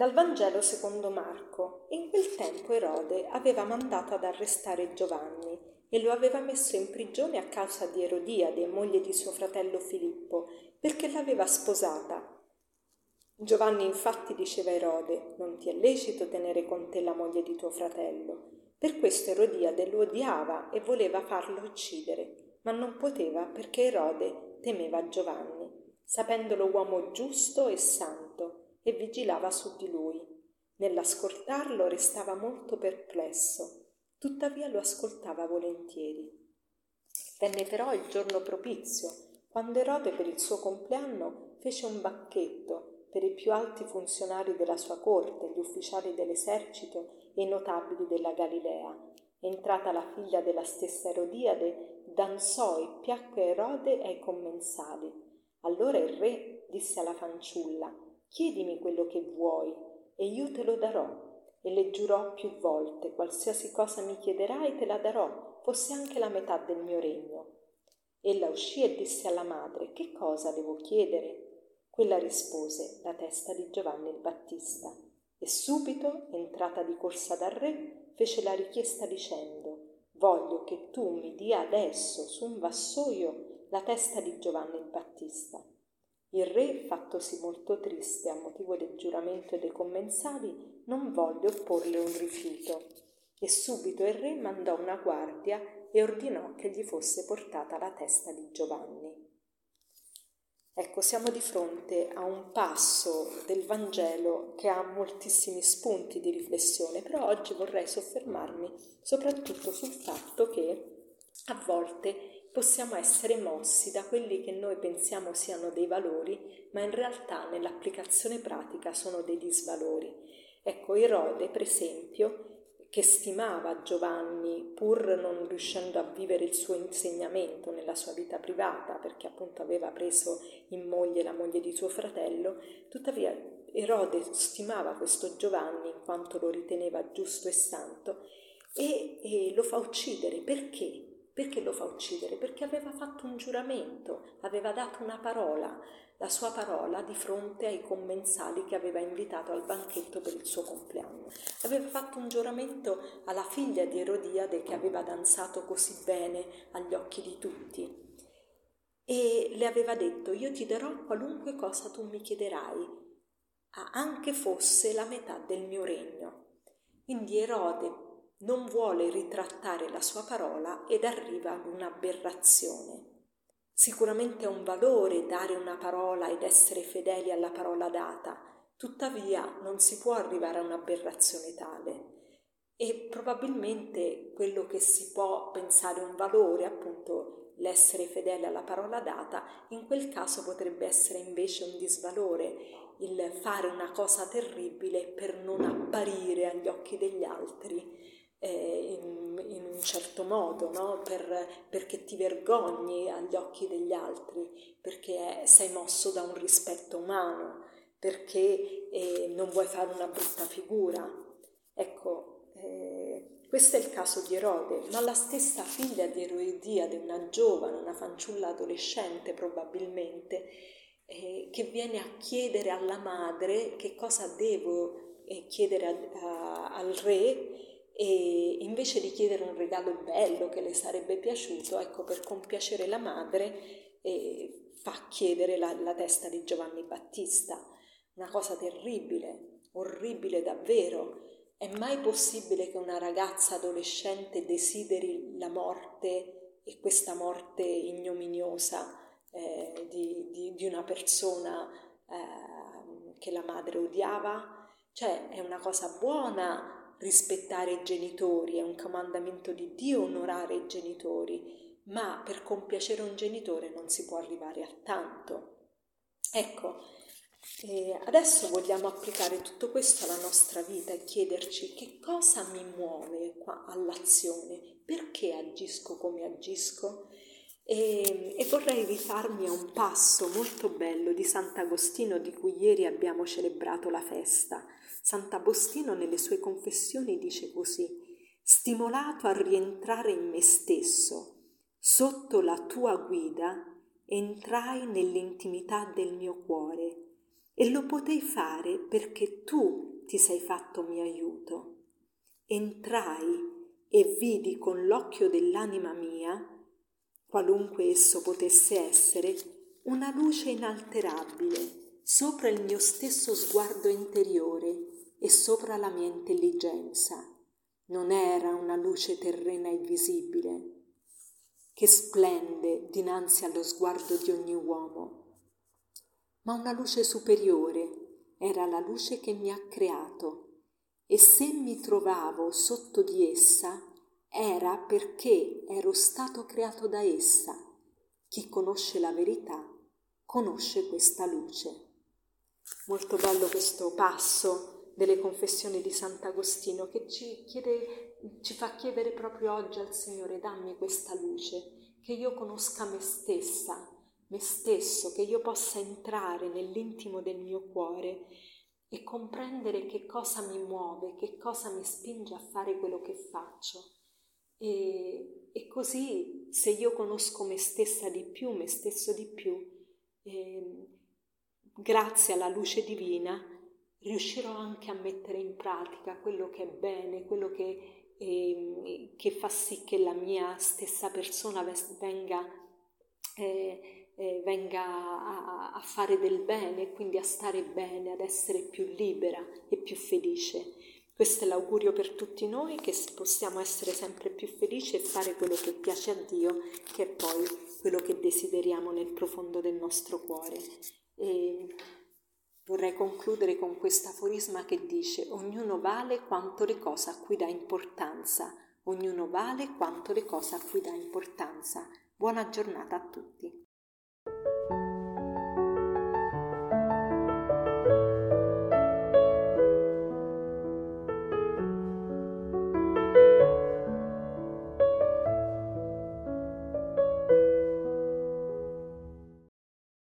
Dal Vangelo secondo Marco. In quel tempo Erode aveva mandato ad arrestare Giovanni e lo aveva messo in prigione a causa di Erodiade, moglie di suo fratello Filippo, perché l'aveva sposata. Giovanni infatti diceva a Erode, non ti è lecito tenere con te la moglie di tuo fratello. Per questo Erodiade lo odiava e voleva farlo uccidere, ma non poteva perché Erode temeva Giovanni, sapendolo uomo giusto e santo e vigilava su di lui. Nell'ascoltarlo restava molto perplesso, tuttavia lo ascoltava volentieri. Venne però il giorno propizio, quando Erode per il suo compleanno fece un banchetto per i più alti funzionari della sua corte, gli ufficiali dell'esercito e i notabili della Galilea. Entrata la figlia della stessa Erodiade, danzò e piacque Erode ai commensali. Allora il re disse alla fanciulla chiedimi quello che vuoi e io te lo darò. E le giurò più volte, qualsiasi cosa mi chiederai te la darò, fosse anche la metà del mio regno. Ella uscì e disse alla madre, che cosa devo chiedere? Quella rispose, la testa di Giovanni il Battista. E subito, entrata di corsa dal re, fece la richiesta dicendo, voglio che tu mi dia adesso su un vassoio la testa di Giovanni il Battista. Il re, fattosi molto triste a motivo del giuramento dei commensali, non volle opporle un rifiuto. E subito il re mandò una guardia e ordinò che gli fosse portata la testa di Giovanni. Ecco, siamo di fronte a un passo del Vangelo che ha moltissimi spunti di riflessione, però oggi vorrei soffermarmi soprattutto sul fatto che a volte possiamo essere mossi da quelli che noi pensiamo siano dei valori, ma in realtà nell'applicazione pratica sono dei disvalori. Ecco, Erode, per esempio, che stimava Giovanni pur non riuscendo a vivere il suo insegnamento nella sua vita privata, perché appunto aveva preso in moglie la moglie di suo fratello, tuttavia Erode stimava questo Giovanni in quanto lo riteneva giusto e santo e, e lo fa uccidere. Perché? Perché lo fa uccidere? Perché aveva fatto un giuramento, aveva dato una parola, la sua parola di fronte ai commensali che aveva invitato al banchetto per il suo compleanno. Aveva fatto un giuramento alla figlia di Erodiade che aveva danzato così bene agli occhi di tutti. E le aveva detto, io ti darò qualunque cosa tu mi chiederai, anche fosse la metà del mio regno. Quindi Erode non vuole ritrattare la sua parola ed arriva ad un'aberrazione. Sicuramente è un valore dare una parola ed essere fedeli alla parola data, tuttavia non si può arrivare a un'aberrazione tale. E probabilmente quello che si può pensare un valore, appunto l'essere fedele alla parola data, in quel caso potrebbe essere invece un disvalore, il fare una cosa terribile per non apparire agli occhi degli altri eh, in, in, un certo modo, no? per, perché ti vergogni agli occhi degli altri, perché sei mosso da un rispetto umano, perché eh, non vuoi fare una brutta figura. Ecco, eh, questo è il caso di Erode, ma la stessa figlia di Erodiade, una giovane, una fanciulla adolescente probabilmente, eh, che viene a chiedere alla madre che cosa devo eh, chiedere a, a, al re e invece di chiedere un regalo bello che le sarebbe piaciuto, ecco, per compiacere la madre, eh, fa chiedere la, la testa di Giovanni Battista. Una cosa terribile, orribile davvero. È mai possibile che una ragazza adolescente desideri la morte e questa morte ignominiosa eh, di, di, di, una persona eh, che la madre odiava? Cioè è una cosa buona rispettare i genitori, è un comandamento di Dio onorare i genitori, ma per compiacere un genitore non si può arrivare a tanto. Ecco, eh, adesso vogliamo applicare tutto questo alla nostra vita e chiederci che cosa mi muove qua all'azione, perché agisco come agisco. E, e, vorrei rifarmi a un passo molto bello di Sant'Agostino di cui ieri abbiamo celebrato la festa. Sant'Agostino nelle sue confessioni dice così, stimolato a rientrare in me stesso, sotto la tua guida, entrai nell'intimità del mio cuore e lo potei fare perché tu ti sei fatto mio aiuto. Entrai e vidi con l'occhio dell'anima mia, qualunque esso potesse essere, una luce inalterabile sopra il mio stesso sguardo interiore e sopra la mia intelligenza. Non era una luce terrena e visibile, che splende dinanzi allo sguardo di ogni uomo, ma una luce superiore era la luce che mi ha creato e se mi trovavo sotto di essa era perché ero stato creato da essa. Chi conosce la verità conosce questa luce. Molto bello questo passo delle confessioni di Sant'Agostino che ci chiede ci fa chiedere proprio oggi al Signore, dammi questa luce, che io conosca me stessa, me stesso, che io possa entrare nell'intimo del mio cuore e comprendere che cosa mi muove, che cosa mi spinge a fare quello che faccio. E, e così, se io conosco me stessa di più, me stesso di più, eh, grazie alla luce divina, riuscirò anche a mettere in pratica quello che è bene, quello che eh, che fa sì che la mia stessa persona venga, eh, eh, venga a, a, fare del bene, quindi a stare bene, ad essere più libera e più felice. Questo è l'augurio per tutti noi, che possiamo essere sempre più felici e fare quello che piace a Dio, che è poi quello che desideriamo nel profondo del nostro cuore. E Vorrei concludere con questo aforisma che dice ognuno vale quanto le cose a cui dà importanza, ognuno vale quanto le cose a cui dà importanza. Buona giornata a tutti.